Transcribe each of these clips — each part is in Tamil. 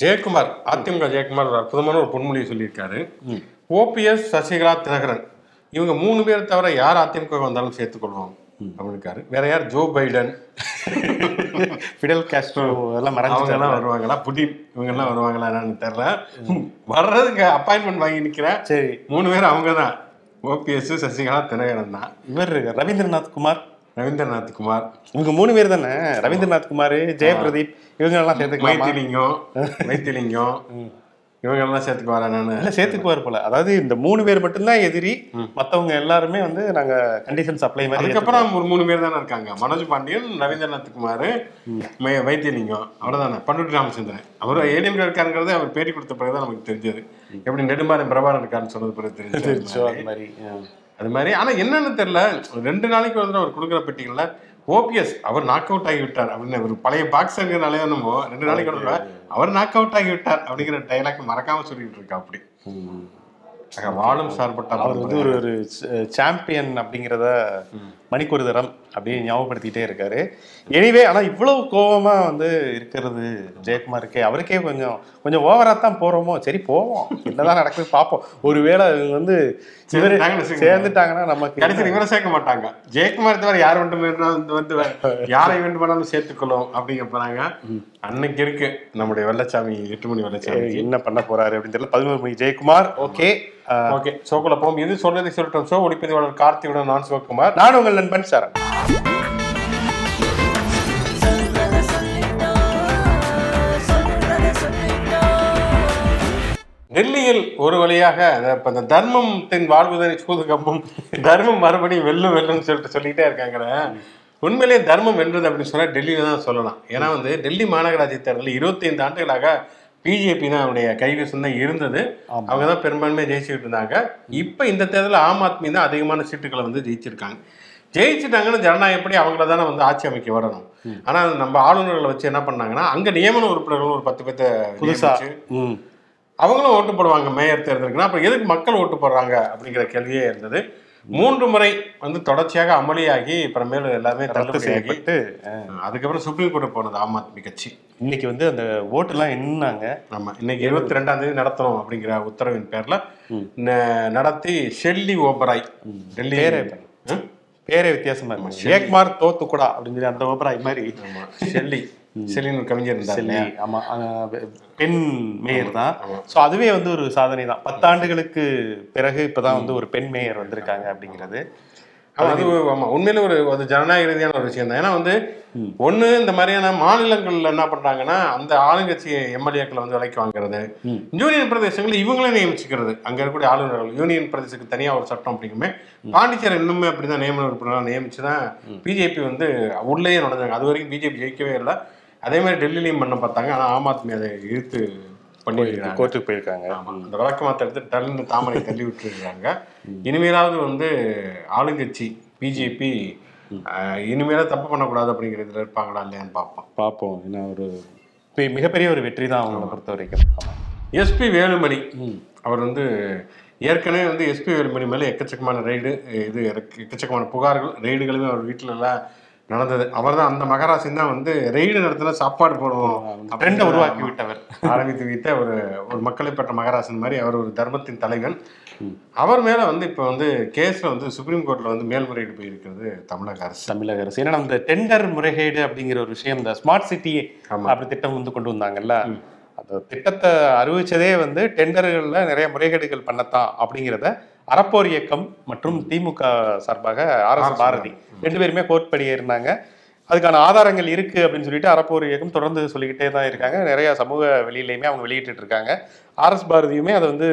ஜெயக்குமார் அதிமுக ஜெயக்குமார் ஒரு அற்புதமான ஒரு பொன்மொழியை சொல்லியிருக்காரு. ஓபிஎஸ் சசிகலா தினகரன் இவங்க மூணு பேர் தவிர யார் அதிமுக வந்தாலும் சேர்த்துக்கொள்வோம் அப்படின்னுக்காரு வேற யார்? Joe Biden. ஃபிடல் காஸ்ட்ரோ எல்லாம் எல்லாம் வருவாங்களா? புடின் இவங்க எல்லாம் வருவாங்களா என்னன்னு தெரியல. வர்றதுக்கு அப்பாயின்மெண்ட் வாங்கி நிக்கிறேன். சரி. மூணு பேர் அவங்க தான் ஓபிஎஸ் சசிகலா தினகரன் தான். இவர் ரவீந்திரநாத் குமார். ரவீந்திரநாத் குமார். இவங்க மூணு பேர் தானே? ரவீந்திரநாத் குமார் ஜெயபிரதீப் இவங்க எல்லாம் சேர்த்துக்கலாமா வைத்திலிங்கம் வைத்திலிங்கம் இவங்க எல்லாம் சேர்த்துக்கு வரேன் நான்? இல்ல சேர்த்துக்குவார் போல. அதாவது இந்த மூணு பேர் மட்டும்தான் எதிரி மத்தவங்க எல்லாருமே வந்து நாங்க கண்டிஷன் சப்ளை மாதிரி அதுக்கப்புறம் ஒரு மூணு பேர் தானே இருக்காங்க. மனோஜ் பாண்டியன் ரவீந்திரநாத் குமார் வைத்தியலிங்கம் அவ்வளவுதானே? பண்ருட்டி ராமச்சந்திரன். அவர் ஏடிஎம் இருக்காருங்கிறது அவர் பேட்டி கொடுத்த பிறகு தான் நமக்கு தெரிஞ்சது. எப்படி நெடுமாறன் பிரபாகரன் இருக்காருன்னு சொன்னது பிறகு. அந்த மாதிரி. அது மாதிரி. ஆனா என்னன்னு தெரியல. ரெண்டு நாளைக்கு தடவை அவர் கொடுக்குற பெட்டிகள்ல ஓபிஎஸ் அவர் நாக் அவுட் ஆகி விட்டார் அப்படின்னு. ஒரு பழைய பாக்ஸருங்கிறனாலே என்னமோ ரெண்டு நாளைக்கு ஒரு அவர் நாக் அவுட் ஆகி விட்டார் அப்படிங்கிற டைலாக் மறக்காம சொல்லிட்டு இருக்கா அப்படி. வாழும் சார்பட்ட அவர் வந்து ஒரு ஒரு சாம்பியன் அப்படிங்கிறத மணிக்கு ஒரு தரம் அப்படியே ஞாபகப்படுத்திட்டே இருக்காரு. எனிவே ஆனா இவ்வளவு கோவமா வந்து இருக்கிறது ஜெயக்குமாருக்கே. அவருக்கே கொஞ்சம் கொஞ்சம் ஓவரா தான் போறோமோ? சரி போவோம். என்னதான் நடக்குது பார்ப்போம். ஒருவேளை இவங்க வந்து இவரு சேர்ந்துட்டாங்கன்னு நமக்கு கடைசி இவரை சேர்க்க மாட்டாங்க. ஜெயக்குமார் தவிர யார் வேண்டும் வந்து வந்து யாரை வேண்டுமானாலும் சேர்த்துக்கொள்ளும் அப்படிங்க போறாங்க. அன்னைக்கு இருக்கு நம்முடைய வெள்ளச்சாமி எட்டு மணி வெள்ளச்சாமி. என்ன பண்ண போறாரு அப்படின்னு தெரியல. பதினோரு மணி. ஜெயக்குமார் ஓகே ஓகே ஷோக்குள்ள போகும் இது சொல்றதை சொல்லட்டும். ஷோ ஒளிப்பதிவாளர் கார்த்தியுடன் நான் சிவகுமார். நான் உங்கள் நண்பன் சரண். டெல்லியில் ஒரு வழியாக அந்த இப்ப இந்த தர்மத்தின் வாழ்வுதனை சூது கம்பும் தர்மம் மறுபடியும் வெல்லும் வெல்லும்னு சொல்லிட்டு சொல்லிட்டே இருக்காங்க உண்மையிலேயே தர்மம் வென்றது அப்படின்னு சொன்னா டெல்லியில தான் சொல்லலாம். ஏன்னா வந்து டெல்லி மாநகராட்சி தேர்தலில் இருபத்தைந்து ஆண்டுகளாக பிஜேபி தான் அவருடைய கைவசம் தான் இருந்தது. அவங்க தான் பெரும்பான்மையாக ஜெயிச்சுட்டு இருந்தாங்க. இப்போ இந்த தேர்தலில் ஆம் ஆத்மி தான் அதிகமான சீட்டுகளை வந்து ஜெயிச்சிருக்காங்க. ஜெயிச்சிட்டாங்கன்னு ஜனநாயகப்படி அவங்கள தானே வந்து ஆட்சி அமைக்க வரணும். ஆனா நம்ம ஆளுநர்களை வச்சு என்ன பண்ணாங்கன்னா அங்க நியமன உறுப்பினர்கள் ஒரு பத்து பேர்த்த புதுசா. நியமிச்சு, ம். அவங்களும் ஓட்டு போடுவாங்க மேயர் தேர்தலுக்குன்னா. அப்புறம் எதுக்கு மக்கள் ஓட்டு போடுறாங்க அப்படிங்கிற கேள்வியே இருந்தது. மூன்று முறை வந்து தொடர்ச்சியாக அமளியாகி அப்புறமேல எல்லாமே ரத்து செய்யப்பட்டு அதுக்கப்புறம் சுப்ரீம் கோர்ட் போனது ஆம் ஆத்மி கட்சி. இன்னைக்கு வந்து அந்த ஓட்டெல்லாம் என்னாங்க? ஆமா இன்னைக்கு இருபத்தி ரெண்டாம் தேதி நடத்தணும் அப்படிங்கிற உத்தரவின் பேர்ல நடத்தி ஷெல்லி ஓபராய் டெல்லி பேரே வித்தியாசமா இருக்கு ஏக்மார் தோத்துக்குடா அப்படின்னு சொல்லி அந்த ஓபராய் மாதிரி ஷெல்லி. ஷெல்லின்னு ஒரு கவிஞர் செல்லி? ஆமா பெண் மேயர் தான். ஸோ அதுவே வந்து ஒரு சாதனை தான். பத்தாண்டுகளுக்கு பிறகு இப்பதான் வந்து ஒரு பெண் மேயர் வந்திருக்காங்க அப்படிங்கிறது. அது ஆமா உண்மையில ஒரு அது ஜனநாயக ரீதியான ஒரு விஷயம் தான். ஏன்னா வந்து ஒண்ணு இந்த மாதிரியான மாநிலங்கள்ல என்ன பண்றாங்கன்னா அந்த ஆளுங்கட்சி எம்எல்ஏக்களை வந்து விலைக்கு வாங்குறது யூனியன் பிரதேசங்களை இவங்களே நியமிச்சுக்கிறது. அங்க இருக்கக்கூடிய ஆளுநர்கள் யூனியன் பிரதேசத்துக்கு தனியா ஒரு சட்டம் அப்படிங்குமே பாண்டிச்சேரி இன்னுமே அப்படிதான் நியமன உறுப்பினராக நியமிச்சு தான் பிஜேபி வந்து உள்ளேயே நுழைஞ்சாங்க. அது வரைக்கும் பிஜேபி ஜெயிக்கவே இல்லை. அதே மாதிரி டெல்லிலையும் பண்ண பார்த்தாங்க. ஆனா ஆம் ஆத்மி அதை இழுத்து பண்ணிருக்காங்க கோர்ட்டுக்கு போயிருக்காங்க. அந்த விளக்கு மாத்த எடுத்து டல்னு தாமரை தள்ளி விட்டுருக்காங்க. இனிமேலாவது வந்து ஆளுங்கட்சி பிஜேபி இனிமேல தப்பு பண்ணக்கூடாது அப்படிங்கிறதுல இருப்பாங்களா இல்லையான்னு பார்ப்போம். பார்ப்போம். என்ன ஒரு மிகப்பெரிய ஒரு வெற்றி தான் அவங்களை பொறுத்த வரைக்கும். எஸ்பி வேலுமணி அவர் வந்து ஏற்கனவே வந்து எஸ்பி வேலுமணி மேலே எக்கச்சக்கமான ரெய்டு இது எக்க- எக்கச்சக்கமான புகார்கள் ரெய்டுகளுமே அவர் வீட்டுல எல்லாம் நடந்தது. அவர் தான் அந்த மகராசின் தான் வந்து ரெய்டு நடத்தின சாப்பாடு போடுவோம் ட்ரெண்டை உருவாக்கி விட்டவர் ஆரம்பித்து வைத்த ஒரு ஒரு மக்களை பெற்ற மகராசன் மாதிரி அவர் ஒரு தர்மத்தின் தலைவன். அவர் மேல வந்து இப்போ வந்து கேஸ்ல வந்து சுப்ரீம் கோர்ட்ல வந்து மேல்முறையீடு போயிருக்கிறது தமிழக அரசு. தமிழக அரசு. ஏன்னா இந்த டெண்டர் முறைகேடு அப்படிங்கிற ஒரு விஷயம் இந்த ஸ்மார்ட் சிட்டி. அப்படி திட்டம் வந்து கொண்டு வந்தாங்கல்ல. அந்த திட்டத்தை அறிவிச்சதே வந்து டெண்டர்கள்ல நிறைய முறைகேடுகள் பண்ணத்தான் அப்படிங்கிறத அறப்போர் இயக்கம் மற்றும் திமுக சார்பாக ஆர் எஸ் பாரதி ரெண்டு பேருமே கோர்ட் படி இருந்தாங்க அதுக்கான ஆதாரங்கள் இருக்கு அப்படின்னு சொல்லிட்டு அறப்போர் இயக்கம் தொடர்ந்து சொல்லிக்கிட்டே தான் இருக்காங்க. நிறைய சமூக வெளியிலையுமே அவங்க வெளியிட்டு இருக்காங்க ஆர் எஸ் பாரதியுமே அதை வந்து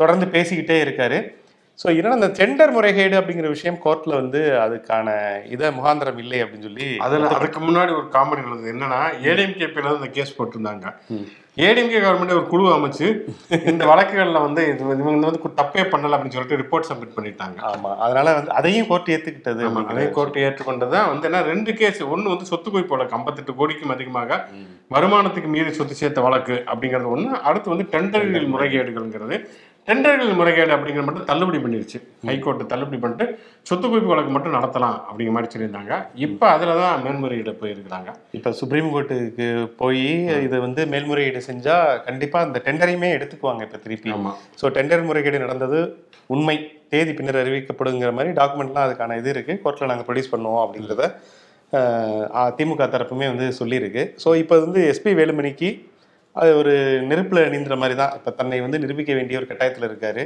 தொடர்ந்து பேசிக்கிட்டே இருக்காரு. ஸோ என்னன்னா அந்த டெண்டர் முறைகேடு அப்படிங்கிற விஷயம் கோர்ட்ல வந்து அதுக்கான இதை முகாந்திரம் இல்லை அப்படின்னு சொல்லி அதுல அதுக்கு முன்னாடி ஒரு காமெடி நடந்தது என்னன்னா ஏடிஎம்கே பேர்ல இந்த கேஸ் போட்டிருந்தாங்க. ஏடிஎம்கே கவர்மெண்ட் ஒரு குழு அமைச்சு இந்த வழக்குகள்ல வந்து இது இவங்க வந்து தப்பே பண்ணல அப்படின்னு சொல்லிட்டு ரிப்போர்ட் சப்மிட் பண்ணிட்டாங்க. ஆமா. அதனால வந்து அதையும் கோர்ட் ஏத்துக்கிட்டது ஆமா, அதே கோர்ட் ஏற்றுக்கொண்டதான் வந்து என்ன ரெண்டு கேஸ் ஒன்னு வந்து சொத்து குவிப்பு வழக்கு. ஐம்பத்தெட்டு கோடிக்கும் அதிகமாக வருமானத்துக்கு மீறி சொத்து சேர்த்த வழக்கு அப்படிங்கிறது ஒண்ணு. அடுத்து வந்து டெண்டரில் முறைகேடுகள்ங்கிறது. டெண்டர்கள் முறைகேடு அப்படிங்கிற மட்டும் தள்ளுபடி பண்ணிருச்சு. ஹைகோர்ட் தள்ளுபடி பண்ணிட்டு சொத்து குவிப்பு வழக்கு மட்டும் நடத்தலாம் அப்படிங்கிற மாதிரி சொல்லியிருந்தாங்க. இப்போ அதில் தான் மேன்முறையீடு போயிருக்கிறாங்க. இப்ப சுப்ரீம் கோர்ட்டுக்கு போய் இதை வந்து மேல்முறையீடு செஞ்சா கண்டிப்பா அந்த டெண்டரையுமே எடுத்துக்குவாங்க இப்ப திருப்பி. ஸோ டெண்டர் முறைகேடு நடந்தது உண்மை. தேதி பின்னர் அறிவிக்கப்படுங்கிற மாதிரி டாக்குமெண்ட்லாம் அதுக்கான இது இருக்கு. கோர்ட்ல நாங்க ப்ரொடியூஸ் பண்ணுவோம் அப்படிங்கிறத திமுக தரப்புமே வந்து சொல்லியிருக்கு. ஸோ இப்போ வந்து எஸ்பி வேலுமணிக்கு அது ஒரு நெருப்புல நீந்துற மாதிரி தான் இப்போ தன்னை வந்து நிரூபிக்க வேண்டிய ஒரு கட்டாயத்தில் இருக்காரு.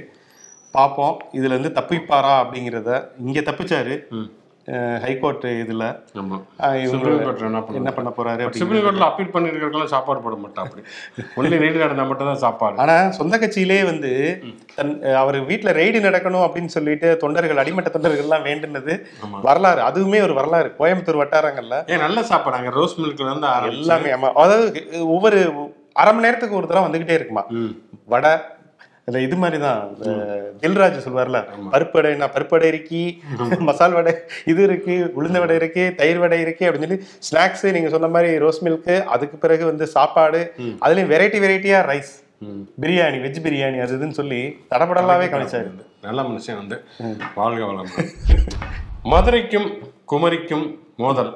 பார்ப்போம் இதுல இருந்து தப்பிப்பாரா அப்படிங்கிறத இங்க தப்பிச்சாரு. ஹைகோர்ட் இதுல. என்ன பண்ண போறாரு சுப்ரீம். கோர்ட்ல அப்பீல் பண்ணிருக்கிறதுக்கெல்லாம் சாப்பாடு போட மாட்டா அப்படி. ஒன்லி நீட்டு நடந்தா மட்டும் தான் சாப்பாடு. ஆனா சொந்த கட்சியிலே வந்து தன் அவர் வீட்ல ரெய்டு நடக்கணும் அப்படின்னு சொல்லிட்டு தொண்டர்கள் அடிமட்ட தொண்டர்கள் எல்லாம் வேண்டுனது. வரலாறு. அதுவுமே ஒரு வரலாறு. கோயம்புத்தூர் வட்டாரங்கள்ல ஏன் நல்ல சாப்பாடு. அங்க ரோஸ் மில்க்ல இருந்து எல்லாமே ஆமா. அதாவது ஒவ்வொரு அரை மணி நேரத்துக்கு ஒரு தடவை வந்துகிட்டே இருக்குமா. வடை இந்த இது மாதிரி தான் தில்ராஜ் சொல்வார்ல பருப்பு வடைனா பருப்பு வடை இருக்கி மசால் வடை இது இருக்கு உளுந்த வடை இருக்கு தயிர் வடை இருக்கு அப்படின்னு சொல்லி ஸ்நாக்ஸ் நீங்க சொன்ன மாதிரி ரோஸ் மில்க் அதுக்கு பிறகு வந்து சாப்பாடு அதுலயும் வெரைட்டி வெரைட்டியா ரைஸ். பிரியாணி வெஜ் பிரியாணி அது இதுன்னு சொல்லி தடபடலாவே கவனிச்சாரு. நல்ல மனுஷன் வந்து. வாழ்க வளம் மதுரைக்கும் குமரிக்கும் மோதல்.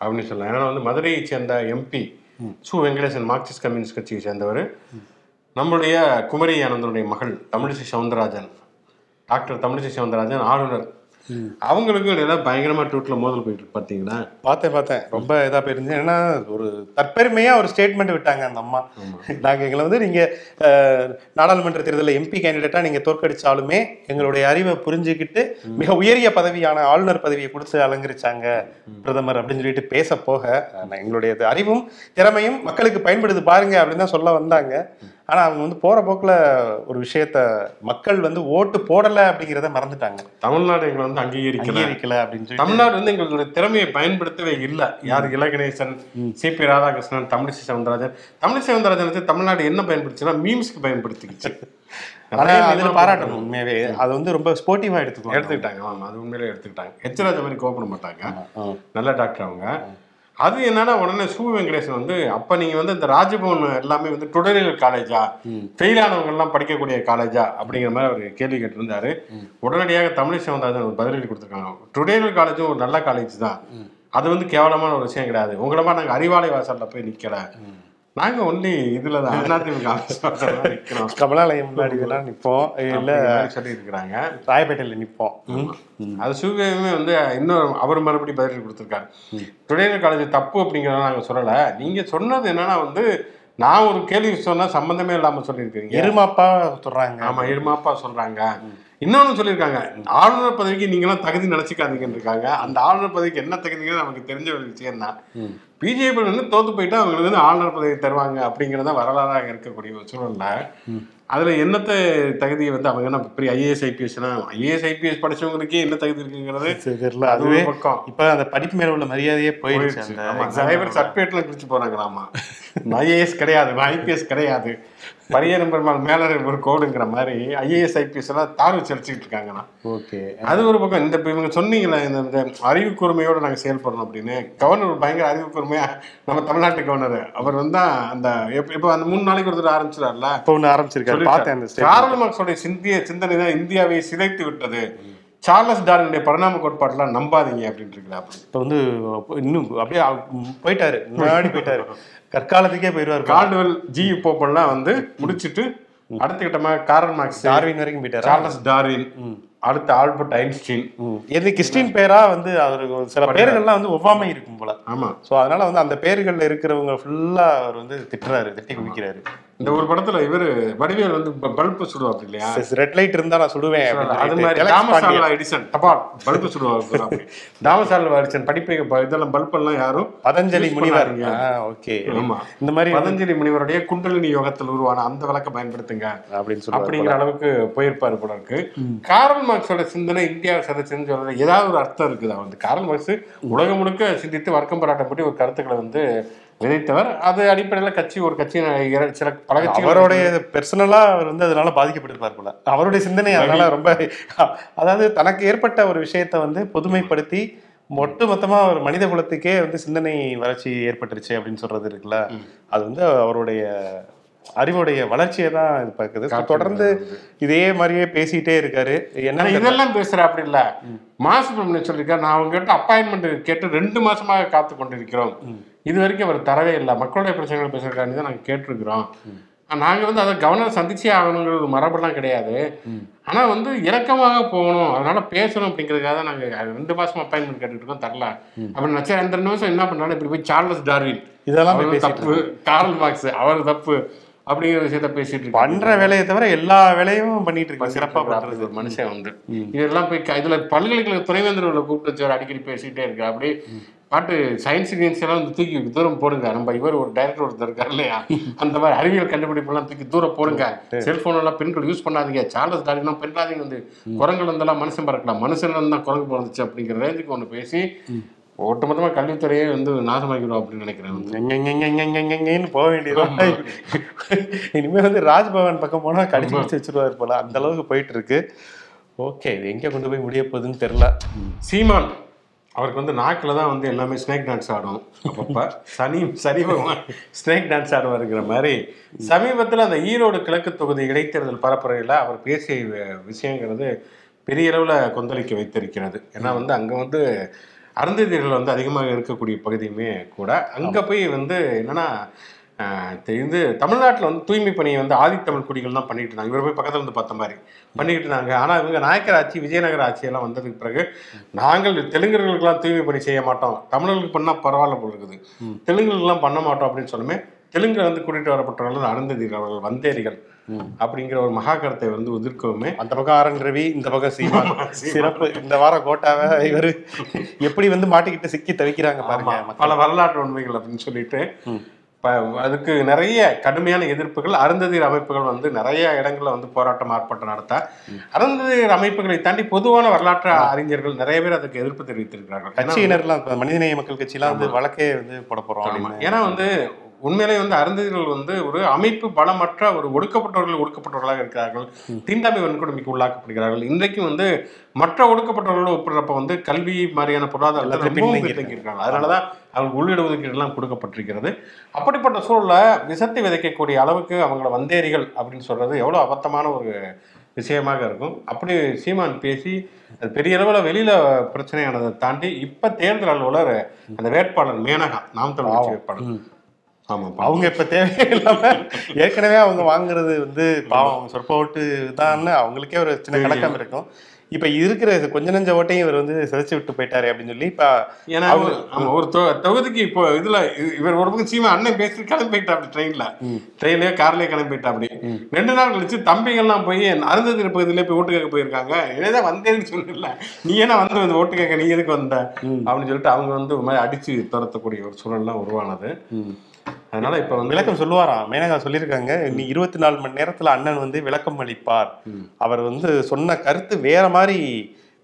அப்படின்னு சொல்லலாம். ஏன்னா வந்து மதுரையை சேர்ந்த MP Su Venkatesan Marxist communist கட்சியை சேர்ந்தவர். நம்முடைய குமரி ஆனந்தனுடைய மகள் தமிழிசை சவுந்தரராஜன். டாக்டர் தமிழிசை சவுந்தரராஜன் ஆளுநர் அவங்களுக்கும் இடையில பயங்கரமா டூட்ல மோதல் போயிட்டு பாத்தீங்கன்னா பார்த்தேன் பார்த்தேன். ரொம்ப இதா போயிருந்துச்சு ஏன்னா ஒரு தற்பெருமையா ஒரு ஸ்டேட்மெண்ட் விட்டாங்க அந்த அம்மா. நாங்க எங்களை வந்து நீங்க நாடாளுமன்ற தேர்தலில் எம்பி கேண்டிடேட்டா நீங்க தோற்கடிச்சாலுமே எங்களுடைய அறிவை புரிஞ்சுக்கிட்டு மிக உயரிய பதவியான ஆளுநர் பதவியை கொடுத்து அலங்கரிச்சாங்க பிரதமர் அப்படின்னு சொல்லிட்டு பேச போக எங்களுடைய அறிவும் திறமையும் மக்களுக்கு பயன்படுது பாருங்க அப்படின்னு தான் சொல்ல வந்தாங்க. ஆனா அவங்க வந்து போற போக்குல ஒரு விஷயத்த மக்கள் வந்து ஓட்டு போடல அப்படிங்கிறத மறந்துட்டாங்க. தமிழ்நாடு எங்களை வந்து அங்கீகரிக்கல. அங்கீகரிக்கல அப்படின்னு சொல்லி தமிழ்நாடு வந்து எங்களுடைய திறமையை பயன்படுத்தவே இல்லை. யார் இலகணேசன் சிபி ராதாகிருஷ்ணன் தமிழிசை சவுந்தரராஜன் தமிழிசை சவுந்தரராஜன் வந்து தமிழ்நாடு என்ன பயன்படுத்துச்சுன்னா மீம்ஸ்க்கு பயன்படுத்திக்கிச்சு. meme பாராட்டணும் உண்மையாவே. அது வந்து ரொம்ப ஸ்போர்ட்டிவா எடுத்துக்கணும் எடுத்துக்கிட்டாங்க ஆமா அது உண்மையிலே எடுத்துக்கிட்டாங்க. எச்சராஜ மாதிரி கோபப்பட மாட்டாங்க. நல்ல டாக்டர் அவங்க. அது என்னன்னா உடனே சு வெங்கடேசன் வந்து அப்ப நீங்க வந்து இந்த ராஜபவன் எல்லாமே வந்து டுடரியல் காலேஜா ஃபெயில் ஆனவங்க எல்லாம் படிக்கக்கூடிய காலேஜா அப்படிங்கிற மாதிரி அவர் கேள்வி கேட்டிருந்தாரு. உடனடியாக தமிழிசை சவுந்தரராஜன் ஒரு பதிலடி கொடுத்துருக்காங்க. டுடரியல் காலேஜும் ஒரு நல்ல காலேஜ் தான். அது வந்து கேவலமான ஒரு விஷயம் கிடையாது. உங்களை மாதிரி நாங்க அறிவாலய வாசல்ல போய் நிக்கல. நாங்க ஒன்லி இதுல தான் அதிமுக கமலாலயம் முன்னாடி வேணா நிப்போம். இல்ல சொல்லி இருக்கிறாங்க ராயப்பேட்டையில நிப்போம். ம். அது சுகமே வந்து இன்னும் அவர் மறுபடியும் பதில் கொடுத்துருக்காரு. டுடேரியல் காலேஜ் தப்பு அப்படிங்கிறத நாங்கள் சொல்லலை. நீங்கள் சொன்னது என்னன்னா வந்து நான் ஒரு கேள்வி சொன்னா சம்மந்தமே இல்லாமல் சொல்லியிருக்கீங்க எருமாப்பா சொல்றாங்க. ஆமா இருமாப்பா சொல்றாங்க. இன்னொன்னு சொல்லியிருக்காங்க ஆளுநர் பதவிக்கு நீங்களாம் தகுதி நினைச்சுக்காதீங்கன்னு இருக்காங்க அந்த ஆளுநர் பதவிக்கு என்ன தகுதிங்கிறது நமக்கு தெரிஞ்ச ஒரு விஷயம் தான் பிஜேபி வந்து தோத்து போயிட்டா அவங்களுக்கு வந்து ஆளுநர் பதவி தருவாங்க அப்படிங்கிறத வரலாறாக இருக்கக்கூடிய ஒரு சூழல்ல. அதுல என்னத்த தகுதியை வந்து அவங்க என்ன பெரிய ஐஏஎஸ் ஐபிஎஸ்னா ஐஏஎஸ் ஐபிஎஸ் படிச்சவங்களுக்கே என்ன தகுதி இருக்குங்கிறது தெரியல. அது அதுவே பக்கம். இப்ப அந்த படிப்பு மேல உள்ள மரியாதையே போயிடுச்சு exam நிறைய பேர் சர்டிஃபிகேட்லாம் பிரிச்சு போறாங்களாமா. ஐஏஎஸ் கிடையாது ஐபிஎஸ் கிடையாது. பரியரும் பெருமாள் மேல ஒரு கோடுங்கிற மாதிரி ஐஏஎஸ் ஐபிஎஸ் எல்லாம் வச்சு அடிச்சுட்டு இருக்காங்கண்ணா. ஓகே. அது ஒரு பக்கம் இந்த இவங்க சொன்னீங்களே இந்த அறிவு கூர்மையோட நாங்க செயல்படணும் அப்படின்னு. கவர்னர் பயங்கர அறிவு கூர்மையா நம்ம தமிழ்நாட்டு கவர்னர். அவர் வந்து அந்த இப்ப அந்த மூணு நாளைக்கு ஒருத்தர் ஆரம்பிச்சிடாருல இப்போ ஒண்ணு ஆரம்பிச்சிருக்காரு. பார்த்தேன் காரல் மார்க்ஸோட சிந்திய சிந்தனை தான் இந்தியாவை சிதைத்து விட்டது. சார்லஸ் டார்வினுடைய பரிணாம கோட்பாட்டெல்லாம் நம்பாதீங்க அப்படின்னு இருக்கிறாப்படி இப்போ வந்து இன்னும் அப்படியே போயிட்டாரு. முன்னாடி போயிட்டாரு. கற்காலத்துக்கே போயிடுவாரு கால்டுவெல் ஜி போப்பெல்லாம் வந்து முடிச்சிட்டு அடுத்த கட்டமா காரல் மார்க்ஸ் டார்வின் வரைக்கும் போயிட்டாரு? சார்லஸ் டார்வின் அடுத்த ஆல்பர்ட் ஐன்ஸ்டீன். எது கிறிஸ்டின் பேரா வந்து அவருக்கு ஒரு சில பேர்கள்லாம் வந்து ஒவ்வாமை இருக்கும் போல. ஆமா. ஸோ அதனால வந்து அந்த பேர்கள்ல இருக்கிறவங்க ஃபுல்லா அவர் வந்து திட்டுறாரு திட்டி குவிக்கிறாரு. இந்த ஒரு படத்துல இவரு வடிவேல் வந்து பல்பு சுடுவாப்படி இல்லையா? ரெட் லைட் இருந்தா நான் சுடுவேன் அது. மாதிரி. ஆல்வா எடிசன் தபால் பல்பு சுடுவாங்க தாமஸ் ஆல்வா எடிசன் படிப்பை இதெல்லாம் பல்ப் எல்லாம் யாரும் பதஞ்சலி முனிவர். ஓகே. ஆமா. இந்த மாதிரி பதஞ்சலி முனிவருடைய குண்டலினி யோகத்தில் உருவான அந்த விளக்க பயன்படுத்துங்க அப்படின்னு சொல்லுவாரு அப்படிங்கிற அளவுக்கு போயிருப்பாரு போல இருக்கு. காரல் மார்க்ஸோட சிந்தனை இந்தியாவை சிதைச்சுன்னு சொல்றது ஏதாவது ஒரு அர்த்தம் இருக்குதா? வந்து காரல் மார்க்ஸ் உலகம் முழுக்க சிந்தித்து வர்க்கம் போராட்டம் பற்றி ஒரு கருத்துக்களை வந்து விதைத்தவர். அது அடிப்படையில் கட்சி ஒரு கட்சி சில பல கட்சிகள் அவருடைய பெர்சனலா அவர் வந்து அதனால பாதிக்கப்பட்டிருப்பார் போல. அவருடைய சிந்தனை அதனால ரொம்ப அதாவது தனக்கு ஏற்பட்ட ஒரு விஷயத்தை வந்து பொதுமைப்படுத்தி ஒட்டு மொத்தமா ஒரு மனித குலத்துக்கே வந்து சிந்தனை வளர்ச்சி ஏற்பட்டுருச்சு அப்படின்னு சொல்றது இருக்குல்ல. அது வந்து அவருடைய அறிவுடைய வளர்ச்சியை தான் இது பார்க்குது. தொடர்ந்து இதே மாதிரியே பேசிட்டே இருக்காரு. என்ன இதெல்லாம் பேசுற அப்படி இல்ல. மாசு பிரமணி சொல்லியிருக்காரு? நான் அவங்க கிட்ட அப்பாயின்மெண்ட் கேட்டு ரெண்டு மாசமாக காத்து கொண்டிருக்கிறோம் இது வரைக்கும் அவர் தரவே இல்லை. மக்களுடைய பிரச்சனைகள் பேசுறதுக்காண்டி தான் நாங்கள் கேட்டிருக்கிறோம். நாங்கள் வந்து அதை கவர்னர் சந்திச்சே ஆகணுங்கிறது மரபெல்லாம் கிடையாது. ஆனால் வந்து இறக்கமாக போகணும். அதனால பேசணும் அப்படிங்கிறதுக்காக தான் நாங்கள் ரெண்டு மாசமா அப்பாயின்மெண்ட் கேட்டுட்டு இருக்கோம். தரல. அப்படி நினச்சா அந்த ரெண்டு மாசம் என்ன பண்ணாலும் இப்படி போய் சார்லஸ் டார்வின் இதெல்லாம் தப்பு. கார்ல் மார்க்ஸ் அவர் தப்பு. அப்படிங்கிற விஷயத்த பேசிட்டு இருக்காங்க. பண்ற வேலையை தவிர எல்லா வேலையும் பண்ணிட்டு இருக்கு சிறப்பா அப்படி பண்றது. ஒரு மனுஷன் வந்து. இதெல்லாம் போய் இதுல பல்கலைக்கழக துணைவேந்தர்களை கூப்பிட்டு வச்சு அடிக்கடி பேசிட்டே இருக்கு அப்படி பாட்டு சயின்ஸ் கியின்ஸ் எல்லாம் வந்து தூக்கி தூரம் போடுங்க. நம்ம இவர் ஒரு டைரக்டர் ஒருத்தர் இருக்கார் இல்லையா? அந்த மாதிரி அறிவியல் கண்டுபிடிப்புலாம் தூக்கி தூரம் போடுங்க. செல்போன் எல்லாம் பெண்கள் யூஸ் பண்ணாதீங்க. சார்லஸ் டார்வின்லாம் பெண்றாதீங்க வந்து. குரங்கள் இருந்தாலும் மனுஷன் பறக்கலாம் மனுஷன் இருந்தால் குரங்கு பிறந்துச்சு அப்படிங்கிற ரேஞ்சுக்கு ஒன்று பேசி ஒட்டுமொத்தமாக கல்வித்துறையே வந்து நாசமாக்கிடும் அப்படின்னு நினைக்கிறேன். போக வேண்டியதான் இனிமேல் வந்து ராஜ்பவன் பக்கம் போனால் கடிச்சு வச்சு வச்சிருவார் போல. அந்த அளவுக்கு போயிட்டு இருக்கு. ஓகே இது எங்கே கொண்டு போய் முடிய போகுதுன்னு தெரில சீமான். அவருக்கு வந்து நாக்கில் தான் வந்து எல்லாமே ஸ்னேக் டான்ஸ் ஆடும். அப்பப்போ சனி சனி பகவான் ஸ்னேக் டான்ஸ் ஆடுவாருங்கிற மாதிரி சமீபத்தில் அந்த ஈரோடு கிழக்கு தொகுதி இடைத்தேர்தல் பரப்புரையில் அவர் பேசிய விஷயங்கிறது பெரிய அளவில் கொந்தளிக்க வைத்திருக்கிறது. ஏன்னா வந்து அங்கே வந்து அருந்ததியர்கள் வந்து அதிகமாக இருக்கக்கூடிய பகுதியுமே கூட அங்கே போய் வந்து என்னன்னா இது தமிழ்நாட்டில் வந்து தூய்மை பணியை வந்து ஆதித்தமிழ் குடிகள் தான் பண்ணிட்டு இருந்தாங்க. இவர் போய் பக்கத்துல இருந்து பார்த்த மாதிரி பண்ணிக்கிட்டு இருந்தாங்க. ஆனால் இவங்க நாயக்கர் ஆட்சி விஜயநகர ஆட்சியெல்லாம் வந்ததுக்கு பிறகு நாங்கள் தெலுங்கர்களுக்கெல்லாம் தூய்மை பணி செய்ய மாட்டோம். தமிழர்களுக்கு பண்ணால் பரவாயில்ல போல இருக்குது. தெலுங்குகளுக்கெல்லாம் பண்ண மாட்டோம் அப்படின்னு சொல்லுமே தெலுங்குல வந்து கூட்டிட்டு வரப்பட்டவர்கள் அருந்ததிகள் அவர்கள் வந்தேரிகள் அப்படிங்கிற ஒரு மகா கருத்தை வந்து உதிர்க்கவுமே அந்த பக்கம் ஆரன் ரவி இந்த பக்கம் சீமான் சிறப்பு. இந்த வாரம் கோட்டாவை இவரு எப்படி வந்து மாட்டிக்கிட்டு சிக்கி தவிக்கிறாங்க பாருங்க பல வரலாற்று உண்மைகள் அப்படின்னு சொல்லிட்டு ப- அதுக்கு நிறைய கடுமையான எதிர்ப்புகள் அருந்ததியர் அமைப்புகள் வந்து நிறைய இடங்கள்ல வந்து போராட்டம் ஆர்ப்பாட்டம் நடத்த அருந்ததியர் அமைப்புகளை தாண்டி பொதுவான வரலாற்று அறிஞர்கள் நிறைய பேர் அதுக்கு எதிர்ப்பு தெரிவித்திருக்கிறார்கள். கட்சியினர்லாம் இப்ப மனிதநேய மக்கள் கட்சியெல்லாம் வந்து வழக்கே வந்து போட. அப்படின்னு ஏன்னா வந்து உண்மையிலே வந்து அருந்ததிகள் வந்து ஒரு அமைப்பு பலமற்ற ஒரு ஒடுக்கப்பட்டவர்கள் ஒடுக்கப்பட்டவர்களாக இருக்கிறார்கள். தீண்டாமை வன்கொடுமைக்கு உள்ளாக்கப்படுகிறார்கள். இன்றைக்கும் வந்து மற்ற ஒடுக்கப்பட்டவர்களோடு ஒப்பிடுறப்ப வந்து கல்வி மாதிரியான பொருளாதார இருக்காங்க அதனாலதான் அவங்களுக்கு உள்ளிட ஒதுக்கீடு எல்லாம் கொடுக்கப்பட்டிருக்கிறது. அப்படிப்பட்ட சூழல்ல விசத்தை விதைக்கக்கூடிய அளவுக்கு அவங்கள வந்தேரிகள் அப்படின்னு சொல்றது எவ்வளவு அபத்தமான ஒரு விஷயமாக இருக்கும். அப்படி சீமான் பேசி அது பெரிய அளவில் வெளியில பிரச்சனையானதை தாண்டி இப்ப தேர்தல் அலுவலர் அந்த வேட்பாளர் மேனகா நாம் தமிழ் வேட்பாளர். அவங்க இப்ப தேவையில்லாம ஏற்கனவே அவங்க வாங்குறது வந்து பாவம் அவங்க சொற்ப ஓட்டு தான் அவங்களுக்கே ஒரு சின்ன கலக்கம் இருக்கும். இப்ப இருக்கிற கொஞ்ச நெஞ்ச ஓட்டையும் இவர் வந்து சிதைச்சு விட்டு போயிட்டாரு அப்படின்னு சொல்லி இப்ப ஏன்னா ஒரு- தொகுதிக்கு இப்போ இதுல இவர் ஒரு பக்கம் சீமா அண்ணன் பேசி கிளம்பி போயிட்டா அப்படி ட்ரெயின்ல ட்ரெயின்லயே கார்லயே கிளம்பி போயிட்டா அப்படி. ரெண்டு நாள் கழிச்சு தம்பிகள்லாம் போய் அருந்ததி பகுதியிலே போய் ஓட்டு கேட்க போயிருக்காங்க. ஏதான் வந்தேன்னு சொல்லல. நீ என்ன வந்து வந்து ஓட்டு கேட்க நீ எதுக்கு வந்த? அப்படின்னு சொல்லிட்டு அவங்க வந்து ஒரு மாதிரி அடிச்சு துரத்தக்கூடிய ஒரு சூழல்லாம் உருவானது. அதனால இப்ப வந்து விளக்கம் சொல்லுவாராம் மேனகா சொல்லியிருக்காங்க நீ இருபத்தி நாலு மணி நேரத்துல அண்ணன் வந்து விளக்கம் அளிப்பார். அவர் வந்து சொன்ன கருத்து வேற மாதிரி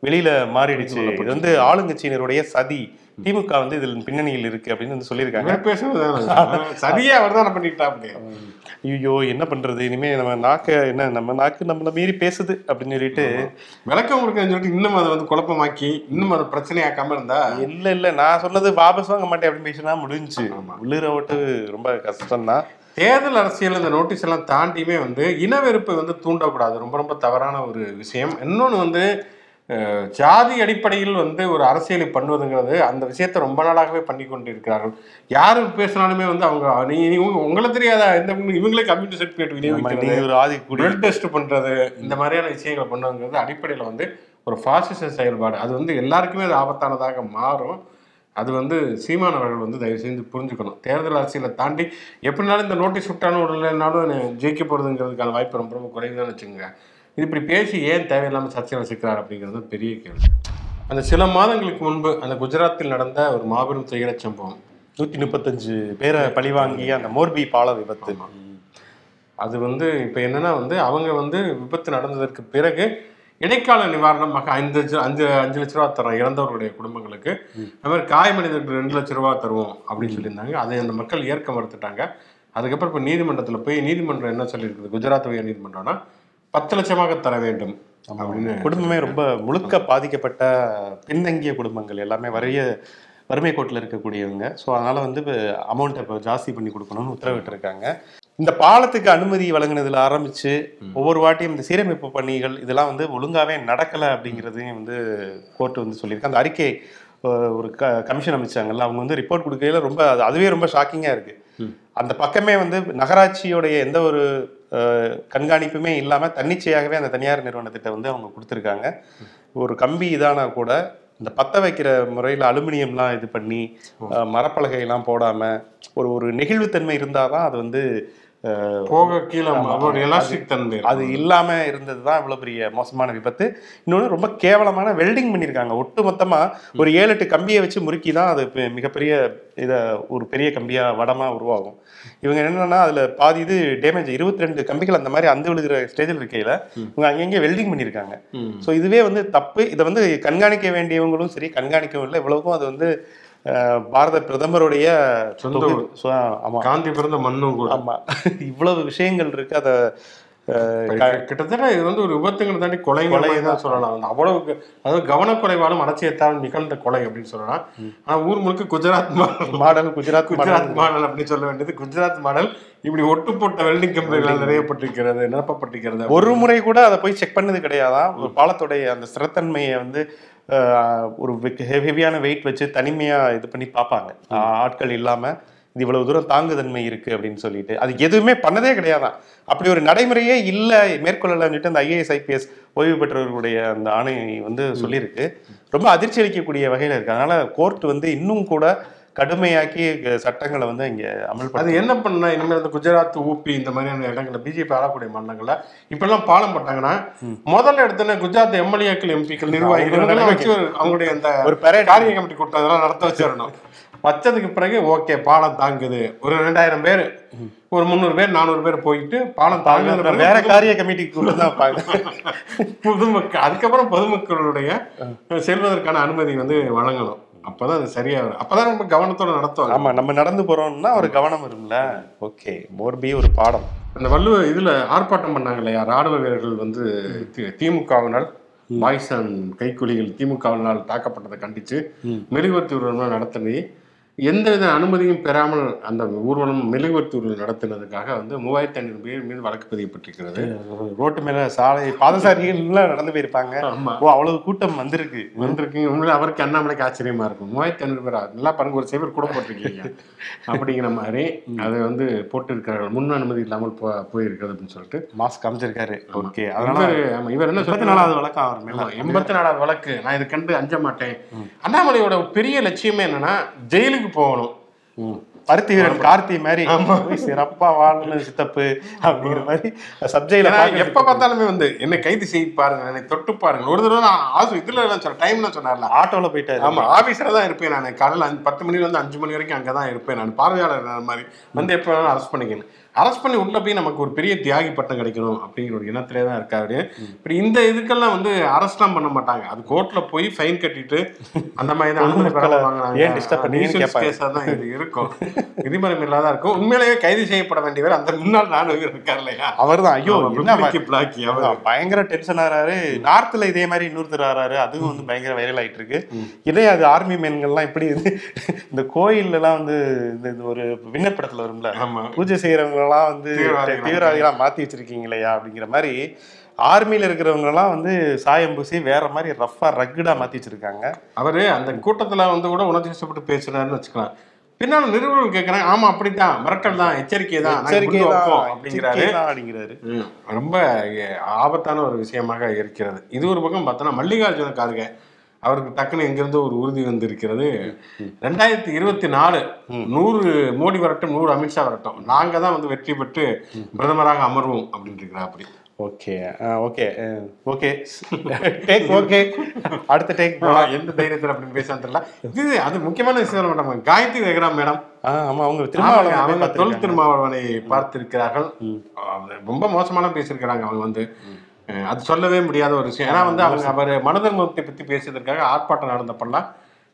வெளியில மாறிடுச்சு. இது வந்து ஆளுங்கட்சியினருடைய சதி. திமுக வந்து இதில் பின்னணியில் இருக்கு அப்படின்னு வந்து சொல்லியிருக்காங்க. பேசுறது சரியா அவர் தான் பண்ணிட்டா அப்படி ஐயோ என்ன பண்றது? இனிமே நம்ம நாக்க என்ன நம்ம நாக்கு நம்மள மீறி பேசுது அப்படின்னு சொல்லிட்டு விளக்கம் கொடுக்கன்னு சொல்லிட்டு இன்னும் அதை வந்து குழப்பமாக்கி இன்னும் அதை பிரச்சனையாக்காம இருந்தா? இல்ல இல்ல. நான் சொன்னது வாபஸ் வாங்க மாட்டேன் அப்படின்னு பேசினா முடிஞ்சுச்சு. ஆமா. உள்ளிர ஓட்டு ரொம்ப கஷ்டம்தான். தேர்தல் அரசியல் இந்த நோட்டீஸ் எல்லாம் தாண்டியுமே வந்து இனவெறுப்பை வந்து தூண்டக்கூடாது. ரொம்ப ரொம்ப தவறான ஒரு விஷயம். இன்னொன்று வந்து ஜாதி அடிப்படையில் வந்து ஒரு அரசியலை பண்ணுவதுங்கிறது அந்த விஷயத்தை ரொம்ப நாளாகவே பண்ணி கொண்டு இருக்கிறார்கள் யாரு பேசினாலுமே வந்து அவங்க நீ நீ உங்க- உங்களை தெரியாத? இந்த இவங்களே கம்யூனிட்டி சர்டிஃபிகேட் விநியோகிக்கிறது நீங்க டெஸ்ட் பண்றது இந்த மாதிரியான விஷயங்களை பண்ணுங்கிறது அடிப்படையில் வந்து ஒரு பாசிச செயல்பாடு. அது வந்து எல்லாருக்குமே அது ஆபத்தானதாக மாறும். அது வந்து சீமான் அவர்கள் வந்து தயவு செஞ்சு புரிஞ்சுக்கணும். தேர்தல் அரசியலை தாண்டி எப்படினாலும் இந்த நோட்டீஸ் விட்டாலும் விடலைனாலும் ஜெயிக்க போகிறதுங்கிறதுக்கான வாய்ப்பு ரொம்ப ரொம்ப குறைவுதான் வச்சுக்கோங்க. இது இப்படி பேசி ஏன் தேவையில்லாமல் சர்ச்சையில் சிக்கிறார் அப்படிங்கிறது பெரிய கேள்வி. அந்த சில மாதங்களுக்கு முன்பு அந்த குஜராத்தில் நடந்த ஒரு மாபெரும் துயரச் சம்பவம். நூத்தி முப்பத்தஞ்சு பேரை பழிவாங்கிய அந்த மோர்பி பால விபத்து. அது வந்து இப்போ என்னன்னா வந்து அவங்க வந்து விபத்து நடந்ததற்கு பிறகு இடைக்கால நிவாரணமாக ஐந்து லட்சம் அஞ்சு அஞ்சு லட்ச ரூபா தரோம் இறந்தவர்களுடைய குடும்பங்களுக்கு. அது மாதிரி காயமடைந்தவர்களுக்கு ரெண்டு லட்ச ரூபா தருவோம் அப்படின்னு சொல்லியிருந்தாங்க. அதை அந்த மக்கள் ஏற்க மறுத்துட்டாங்க. அதுக்கப்புறம் இப்போ நீதிமன்றத்தில் போய் நீதிமன்றம் என்ன சொல்லியிருக்குது? குஜராத் உயர் நீதிமன்றம்னா பத்து லட்சமாக தர வேண்டும் அப்படின்னு. குடும்பமே ரொம்ப முழுக்க பாதிக்கப்பட்ட பின்தங்கிய குடும்பங்கள் எல்லாமே வறிய வறுமை கோட்டில் இருக்கக்கூடியவங்க. ஸோ அதனால வந்து அமௌண்ட்டை இப்போ ஜாஸ்தி பண்ணி கொடுக்கணும்னு உத்தரவிட்டிருக்காங்க. இந்த பாலத்துக்கு அனுமதி வழங்கினதுல ஆரம்பிச்சு ஒவ்வொரு வாட்டியும் இந்த சீரமைப்பு பணிகள் இதெல்லாம் வந்து ஒழுங்காவே நடக்கல அப்படிங்கிறதையும் வந்து கோர்ட் வந்து சொல்லியிருக்கு. அந்த அறிக்கை ஒரு க கமிஷன் அமைச்சாங்கல்ல அவங்க வந்து ரிப்போர்ட் கொடுக்கையில ரொம்ப அது அதுவே ரொம்ப ஷாக்கிங்கா இருக்கு. அந்த பக்கமே வந்து நகராட்சியோடைய எந்த ஒரு கண்காணிப்புமே இல்லாம தன்னிச்சையாகவே அந்த தனியார் நிறுவனத்திட்ட வந்து அவங்க கொடுத்துருக்காங்க. ஒரு கம்பி இதானா கூட இந்த பத்த வைக்கிற முறையில் அலுமினியம்லாம் இது பண்ணி மரப்பலகையெல்லாம் போடாம ஒரு ஒரு நெகிழ்வுத்தன்மை இருந்தாதான் அது வந்து போக கீழே எலாஸ்டிக் தன்மை. அது இல்லாம இருந்தது தான் இவ்வளவு பெரிய மோசமான விபத்து. இன்னொன்று ரொம்ப கேவலமான வெல்டிங் பண்ணியிருக்காங்க ஒட்டு மொத்தமா ஒரு ஏழு எட்டு கம்பியை வச்சு முறுக்கி தான் அது மிகப்பெரிய இதை ஒரு பெரிய கம்பியா வடமா உருவாகும். இவங்க என்னன்னா அதுல பாதி இது டேமேஜ் இருபத்தி ரெண்டு கம்பிகள் அந்த மாதிரி அந்த விழுகிற ஸ்டேஜில் இருக்கையில இவங்க அங்கங்கே வெல்டிங் பண்ணியிருக்காங்க. ஸோ இதுவே வந்து தப்பு. இதை வந்து கண்காணிக்க வேண்டியவங்களும் சரி கண்காணிக்கவும் இல்லை இவ்வளவுக்கும் அது வந்து பாரத பிரதமருடைய சொந்த தொகுதி- ஊர். சொ- ஆமா. காந்தி பிறந்த மண்ணும் கூட. ஆமா. இவ்வளவு விஷயங்கள் இருக்கு. அதை கிட்டத்தட்ட இது வந்து ஒரு விபத்துங்களை தாண்டி கொலை மாதிரி தான் சொல்லலாம். வந்து அவ்வளவுக்கு அதாவது கவனக்குறைவாலும் அலட்சியத்தால் நிகழ்ந்த கொலை அப்படின்னு சொல்லலாம். ஆனா ஊர் முழுக்க Gujarat model model Gujarat Gujarat model அப்படின்னு சொல்ல வேண்டியது. குஜராத் மாடல் இப்படி ஒட்டு போட்ட வெல்டிங். கம்பெனிகள் நிறையப்பட்டிருக்கிறது நிரப்பப்பட்டிருக்கிறது ஒரு முறை கூட அதை போய் செக் பண்ணது கிடையாதான். ஒரு பாலத்துடைய அந்த ஸ்திரத்தன்மையை வந்து ஒரு ஹெவியான வெயிட் வச்சு தனிமையா இது பண்ணி பார்ப்பாங்க. ஆட்கள் இல்லாம இது இவ்வளவு தூரம் தாங்குதன்மை இருக்கு அப்படின்னு சொல்லிட்டு அது எதுவுமே பண்ணதே கிடையாதான். அப்படி ஒரு நடைமுறையே இல்லை மேற்கொள்ளலாம்னு சொல்லிட்டு அந்த ஐஏஎஸ் ஐபிஎஸ் ஓய்வு பெற்றவர்களுடைய அந்த ஆணை வந்து சொல்லியிருக்கு. ரொம்ப அதிர்ச்சி அளிக்கக்கூடிய வகையில இருக்கு. அதனால கோர்ட் வந்து இன்னும் கூட கடுமையாக்கி சட்டங்களை வந்து இங்க அது அமல்படுத்த என்ன பண்ணா இனிமேல் இந்த குஜராத் ஊபி இந்த மாதிரியான இடங்கள்ல பிஜேபி ஆளக்கூடிய மாநிலங்கள்ல இப்பெல்லாம் பாலம் போட்டாங்கன்னா முதல்ல எடுத்தோன்னே குஜராத் எம்எல்ஏக்கள் எம்பிக்கள் நிர்வாகிகள் வச்சு அவங்களுடைய அந்த ஒரு parade. காரிய கமிட்டி கூட்டம் அதெல்லாம் நடத்த வச்சிடணும். வச்சதுக்கு பிறகு ஓகே பாலம் தாங்குது. ஒரு ரெண்டாயிரம் பேர் ஒரு முந்நூறு பேர் நானூறு பேர் போயிட்டு பாலம் தாங்குது வேற காரிய கமிட்டிக்கு கூட தான் பொதுமக்கள் அதுக்கப்புறம் பொதுமக்களுடைய செல்வதற்கான அனுமதி வந்து வழங்கணும். அப்பதான் அது சரியா வரும். அப்பதான் நம்ம கவனத்தோட நடத்துவாங்க. ஆமா நம்ம நடந்து போறோம்னா ஒரு கவனம் வரும்ல. ஓகே மோர்பி ஒரு பாடம். அந்த வள்ளுவ இதுல ஆர்ப்பாட்டம் பண்ணாங்க இல்லையா ராணுவ வீரர்கள் வந்து திமுகவினால் பாய்சன் கைக்கூலிகள் திமுகவினால் தாக்கப்பட்டதை கண்டிச்சு மெழுகுவர்த்தி ஊர்வலம் நடத்தினி எந்தவித அனுமதியும் பெறாமல் அந்த ஊர்வலம் மெழுகுவர்த்தி ஊர்வலம் நடத்தினதுக்காக வந்து மூவாயிரத்தி ஐநூறு பேர் மீது வழக்கு பதியப்பட்டிருக்கிறது. ரோட்டு மேல சாலை பாதசாரிகள் நடந்து போயிருப்பாங்க. ஓ அவ்வளவு கூட்டம் வந்திருக்கு. வந்திருக்கீங்க உண்மையில அவருக்கு அண்ணாமலைக்கு ஆச்சரியமா இருக்கும். மூவாயிரத்தி ஐநூறு பேரா? நல்லா பாருங்க ஒரு சேவர் கூட போட்டிருக்கீங்க. அப்படிங்கிற மாதிரி அதை வந்து போட்டிருக்கிறார்கள். முன் அனுமதி இல்லாமல் போ போயிருக்கிறது அப்படின்னு சொல்லிட்டு. மாஸ்க் அமைச்சிருக்காரு ஓகே. அதனால இவர் என்ன சொல்றாரு? நாலாவது வழக்கம் அவர் மேல. எண்பத்தி நாலாவது வழக்கு. நான் இது கண்டு அஞ்ச மாட்டேன். அண்ணாமலையோட பெரிய லட்சியமே என்னன்னா ஜெயிலுக்கு போகணும். ம். பருத்தி வீரன் கார்த்தி மாதிரி சிறப்பா வாழணும் சித்தப்பு அப்படிங்கிற மாதிரி சப்ஜெக்ட்ல எப்ப பார்த்தாலுமே வந்து என்னை கைது செய்து பாருங்க என்னை தொட்டு பாருங்க. ஒரு தடவை நான் ஆசு இதுல சொல்ல டைம்லாம் சொன்னார்ல. ஆட்டோல போயிட்டாரு. ஆமா ஆபீஸ்ல தான் இருப்பேன் நான். காலையில பத்து மணில இருந்து அஞ்சு மணி வரைக்கும் அங்கதான் தான் இருப்பேன் நான். பார்வையாளர் மாதிரி. வந்து எப்ப வேணாலும் அரெஸ்ட் பண்ணிக்கணும். அரெஸ்ட் பண்ணி உள்ள போய் நமக்கு ஒரு பெரிய தியாகி பட்டம் கிடைக்கணும் அப்படிங்கிற ஒரு இனத்திலே தான் இருக்காரு இப்படி இந்த இதுக்கெல்லாம் வந்து அரெஸ்ட்லாம் பண்ண மாட்டாங்க. அது கோர்ட்ல போய் ஃபைன் கட்டிட்டு அந்த மாதிரி தான் அனுமதி பொதுமக்களை வாங்குனாங்க. தான் இது இருக்கும். விதிமரம் இல்லாத இருக்கும். உண்மையிலேயே கைது செய்யப்பட வேண்டியவர் அந்த முன்னாள் ராணுவ இருக்கார் இல்லையா? அவர்தான். ஐயோ ஆமா, என்ன பிப்ளிக்கி பிளாக்கி அவர். பயங்கர டென்ஷன் ஆறாரு. நார்த்ல இதே மாதிரி இன்னொருத்தர் ஆறாரு. அதுவும் வந்து பயங்கர வைரல் ஆயிட்டு இருக்கு இதே அது ஆர்மி மேன்கள்லாம் இப்படி இந்த கோயில்ல எல்லாம் வந்து இந்த ஒரு விண்ணப்படத்துல வரும்ல? பூஜை செய்யறவங்க எல்லாம் வந்து தீவிரவாதிகளா தீவிரவாதிகளா மாத்தி வச்சிருக்கீங்களையா அப்படிங்கிற மாதிரி ஆர்மியில இருக்கிறவங்க எல்லாம் வந்து சாயம் பூசி வேற மாதிரி ரஃபா ரக்குடா மாத்தி வச்சிருக்காங்க. அவரு அந்த கூட்டத்துல வந்து கூட உணர்ச்சி வசப்பட்டு பேசுறாருன்னு வச்சுக்கலாம். பின்னால நிறுவனம் கேட்கறாங்க ஆமா அப்படித்தான் மிரட்டல் தான் எச்சரிக்கை தான் எச்சரிக்கை தான், அப்படிங்கிறாரு. அப்படிங்கிறாரு. ரொம்ப ஆபத்தான ஒரு விஷயமாக இருக்கிறது. இது ஒரு பக்கம் பார்த்தோன்னா மல்லிகார்ஜுன கார்கே அவருக்கு டக்குன்னு எங்கிருந்து ஒரு உறுதி வந்திருக்கிறது. ரெண்டாயிரத்தி இருபத்தி நாலு நூறு மோடி வரட்டும் நூறு அமித்ஷா வரட்டும். நாங்க தான் வந்து வெற்றி பெற்று பிரதமராக அமர்வோம் அப்படின்னு அப்படி. Okay. Okay. Okay. Take okay அடுத்த டேக் எந்த தைரியத்தில் அப்படின்னு பேசான்னு தெரியல. இது அது முக்கியமான விஷயம் மாட்டாங்க காயத்ரி ரெகரா மேடம். ஆமா அவங்க திரும்ப அவங்க தொல் திருமாவளவனை பார்த்திருக்கிறார்கள். ரொம்ப மோசமான பேசியிருக்கிறாங்க அவங்க வந்து. அது சொல்லவே முடியாத ஒரு விஷயம். ஏன்னா வந்து அவங்க அவர் மனதர்மத்தை பத்தி பேசியதற்காக ஆர்ப்பாட்டம் நடந்தப்பெல்லாம்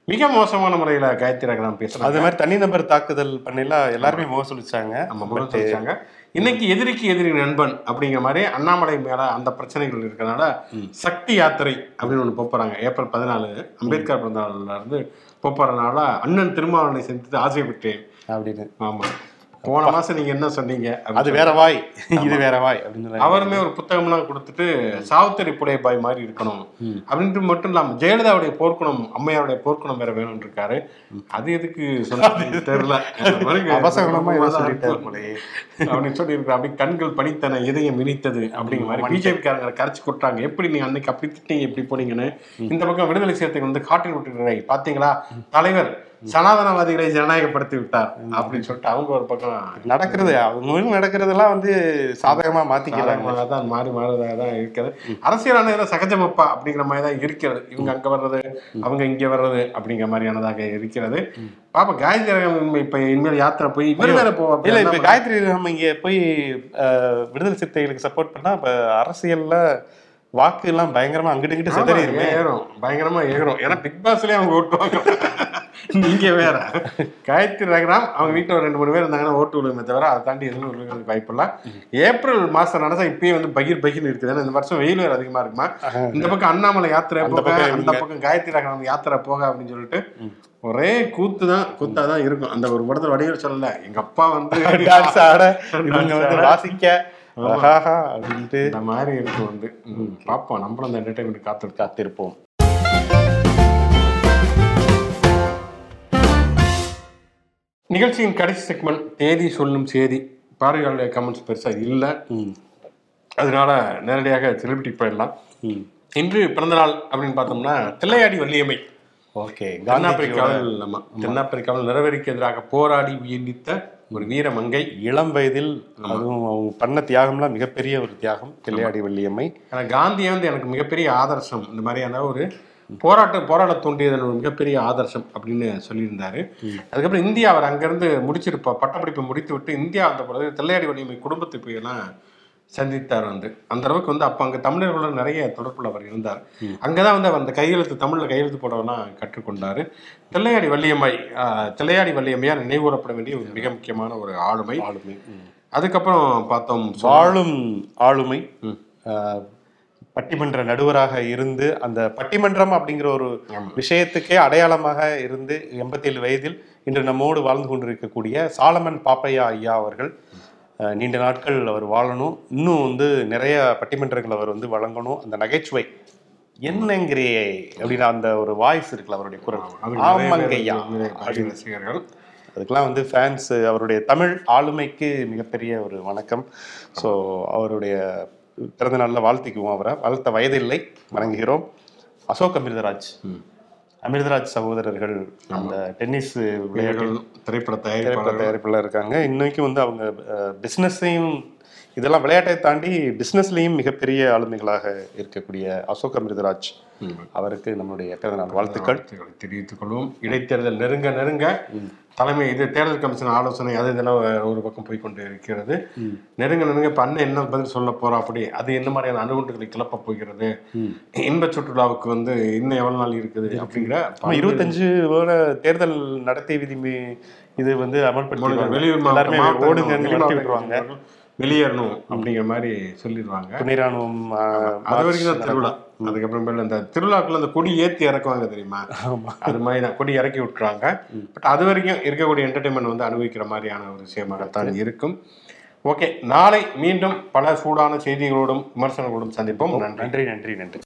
மிக மோசமான முறையில காயத்ரி ரகராம் அது பேசுறாங்க மாதிரி தனிநபர் தாக்குதல் பண்ணல எல்லாருமே முகசொலிச்சாங்க நம்ம முறை சொல்லிச்சாங்க இன்னைக்கு எதிரிக்கு எதிரி நண்பன் அப்படிங்கிற மாதிரி அண்ணாமலை மேல அந்த பிரச்சனைகள் இருக்கறனால சக்தி யாத்திரை அப்படின்னு ஒன்று போறாங்க ஏப்ரல் பதினாலு அம்பேத்கர் பிறந்த நாள்ல இருந்து போறதுனால அண்ணன் திருமாவளவனை சந்தித்து ஆசைப்பட்டேன். அப்படின்னு. ஆமா. போன மாசம் நீங்க என்ன சொன்னீங்க அது வேற வாய். இது வேற வாய் அப்படின்னு அவருமே ஒரு புத்தகம்லாம் கொடுத்துட்டு சாவுத்தரி புடைய பாய் மாதிரி இருக்கணும் அப்படின்ட்டு மட்டும் இல்லாம ஜெயலலிதாவுடைய போர்க்குணம் அம்மையாருடைய போர்க்குணம் வேற வேணும்னு இருக்காரு. அது எதுக்கு தெரியல. அப்படின்னு சொல்லி இருக்கு அப்படி கண்கள் பணித்தன இதயம் இனித்தது அப்படிங்கிற மாதிரி பிஜேபி காரங்களை கரைச்சு கொட்டுறாங்க. எப்படி நீங்க அன்னைக்கு அப்படி திட்டீங்க எப்படி போனீங்கன்னு? இந்த பக்கம் விடுதலை சிறுத்தைகள் வந்து காட்டில் விட்டுருக்காங்க பாத்தீங்களா தலைவர் சனாதனவாதிகளை ஜனநாயகப்படுத்தி விட்டார் அப்படின்னு சொல்லிட்டு அவங்க ஒரு பக்கம் நடக்கிறது. அவங்க நடக்கிறதெல்லாம் வந்து சாதகமா மாத்திக்கிறாங்க. தான் மாறி மாறுறதாக தான் இருக்கிறது. அரசியலானதுல சகஜமப்பா அப்படிங்கிற மாதிரி தான் இருக்கிறது. இவங்க அங்க வர்றது அவங்க இங்க வர்றது அப்படிங்கிற மாதிரியானதாக இருக்கிறது. பாப்பா காயத்ரி ரகம் இப்ப இனிமேல் யாத்திரை போய் வேற போ இல்ல இப்ப காயத்ரி நம்ம இங்க போய் அஹ், விடுதலை சிறுத்தைகளுக்கு சப்போர்ட் பண்ணா இப்ப அரசியல்ல வாக்கு எல்லாம் பயங்கரமா அங்கிட்டு இங்கிட்டு சிதறிடுமே. ஏறும். பயங்கரமா ஏறும். ஏன்னா பிக் பாஸ்லயே அவங்க ஓட்டுவாங்க. நீங்க வேற. காயத்ரி ரகராம் அவங்க வீட்டுல ஒரு ரெண்டு மூணு பேர் இருந்தாங்கன்னா ஓட்டு விழுமே தவிர அதை தாண்டி எதுவும் விழுகிறதுக்கு வாய்ப்பு இல்லை. ஏப்ரல் மாசம் நடந்தா இப்பயே வந்து பகீர் பகீர் இருக்குது. ஏன்னா இந்த வருஷம் வெயில் வேற அதிகமா இருக்குமா? இந்த பக்கம் அண்ணாமலை யாத்திரை போக பக்கம் அந்த பக்கம் காயத்ரி ரகராம் யாத்திரை போக அப்படின்னு சொல்லிட்டு ஒரே கூத்து தான் கூத்தா தான் இருக்கும். அந்த ஒரு படத்துல வடிவில் சொல்லல எங்க அப்பா வந்து டான்ஸ் ஆட இவங்க வந்து வாசிக்க ஆஹாஹா அப்படின்ட்டு. இந்த மாதிரி இருக்கும் வந்து பார்ப்போம் நம்மளும் அந்த என்டர்டைன்மெண்ட் காத்து காத்திருப்போம். நிகழ்ச்சியின் கடைசி செக்மெண்ட் தேதி சொல்லும் செய்தி பார்வையாளருடைய கமெண்ட்ஸ் பெருசா இல்லை. ம். அதனால நேரடியாக செலிபிரிட்டி போயிடலாம். ம். இன்று பிறந்த நாள் அப்படின்னு பார்த்தோம்னா தில்லையாடி வள்ளியம்மை. ஓகே தென்னாப்பிரிக்காவில் நம்ம தென்னாப்பிரிக்காவில் நிறவெறிக்கு எதிராக போராடி உயிர்நீத்த ஒரு வீர மங்கை இளம் வயதில் அதுவும் அவங்க பண்ண தியாகம்லாம் மிகப்பெரிய ஒரு தியாகம் கிள்ளையாடி வள்ளியம்மை. ஆனா காந்தியை வந்து எனக்கு மிகப்பெரிய ஆதர்சம் இந்த மாதிரியான ஒரு போராட்ட போராட தூண்டியதன் ஒரு மிகப்பெரிய ஆதர்சம் அப்படின்னு சொல்லியிருந்தாரு. அதுக்கப்புறம் இந்தியா அவர் அங்கிருந்து முடிச்சிருப்பா பட்டப்படிப்பை முடித்து விட்டு இந்தியா வந்த பிறகு தில்லையாடி வலிமை குடும்பத்தை போய் எல்லாம் சந்தித்தார் வந்து. அந்த அளவுக்கு வந்து அப்போ அங்கே தமிழர்களோட நிறைய தொடர்புல அவர் இருந்தார். அங்கதான் வந்து அவர் அந்த கையெழுத்து தமிழ்ல கையெழுத்து போடவெல்லாம் கற்றுக்கொண்டாரு. தில்லையாடி வள்ளியம்மை தில்லையாடி வள்ளியம்மையார் நினைவுகூரப்பட வேண்டிய ஒரு மிக முக்கியமான ஒரு ஆளுமை. ஆளுமை. அதுக்கப்புறம் பார்த்தோம் வாழும் ஆளுமை ஆஹ், பட்டிமன்ற நடுவராக இருந்து அந்த பட்டிமன்றம் அப்படிங்கிற ஒரு விஷயத்துக்கே அடையாளமாக இருந்து எண்பத்தேழு வயதில் இன்று நம்மோடு வாழ்ந்து கொண்டிருக்கக்கூடிய சாலமன் பாப்பையா ஐயா அவர்கள் நீண்ட நாட்கள் அவர் வாழணும். இன்னும் வந்து நிறைய பட்டிமன்றங்கள் அவர் வந்து வழங்கணும். அந்த நகைச்சுவை என்னங்கிறியே அப்படின்னு அந்த ஒரு வாய்ஸ் இருக்குல்ல அவருடைய குரல். அதுக்கு நிறைய ஆமாங்க பேர் ஐயா நிறைய பாரதிய ரசிகர்கள். அதுக்கெல்லாம் வந்து ஃபேன்ஸ் அவருடைய தமிழ் ஆளுமைக்கு மிகப்பெரிய ஒரு வணக்கம். ஸோ அவருடைய பிறந்த நாளில் வாழ்த்திக்குவோம் அவரை. வாழ்த்த வயதில்லை வணங்குகிறோம். அசோக் அமிர்தராஜ். அமிர்தராஜ் சகோதரர்கள் அந்த டென்னிஸ் விளையாட்டு திரைப்பட தயாரிப்பில் இருக்காங்க. இன்னைக்கும் வந்து அவங்க பிஸ்னஸையும் இதெல்லாம் விளையாட்டை தாண்டி பிஸ்னஸ்லையும் மிகப்பெரிய ஆளுமைகளாக இருக்கக்கூடிய அசோக் அமிர்தராஜ் அவருக்கு நம்மளுடைய பிறந்தநாள் வாழ்த்துக்கள். தெரிவித்துக் கொள்வோம். இடைத்தேர்தல் நெருங்க நெருங்க தலைமை இது தேர்தல் கமிஷன் ஆலோசனை அது இதெல்லாம் ஒரு பக்கம் போய் கொண்டு இருக்கிறது. நெருங்க நெருங்க இப்ப அண்ணன் என்ன பதில் சொல்ல போறோம் அப்படி? அது என்ன மாதிரியான அணுகுண்டுகளை கிளப்ப போகிறது? இன்ப சுற்றுலாவுக்கு வந்து இன்னும் எவ்வளவு நாள் இருக்குது அப்படிங்கிற இருபத்தஞ்சு தேர்தல் நடத்தை விதி மீ- இது வந்து அமல்படுத்தி வெளியூர் எல்லாருமே வெளியேறணும் அப்படிங்கிற மாதிரி சொல்லிடுவாங்க. துணை ராணுவம் ஆ, அது வரைக்கும் தான் திருவிழா. அதுக்கப்புறமேல அந்த திருவிழாக்குள்ள அந்த கொடி ஏத்தி இறக்குவாங்க தெரியுமா? அது மாதிரி தான் கொடி இறக்கி விட்டுறாங்க பட் அது வரைக்கும் இருக்கக்கூடிய என்டர்டைன்மெண்ட் வந்து அனுபவிக்கிற மாதிரியான ஒரு விஷயமாகத்தான் இருக்கும். ஓகே நாளை மீண்டும் பல சூடான செய்திகளோடும் விமர்சனங்களோடும் சந்திப்போம். நன்றி நன்றி நன்றி.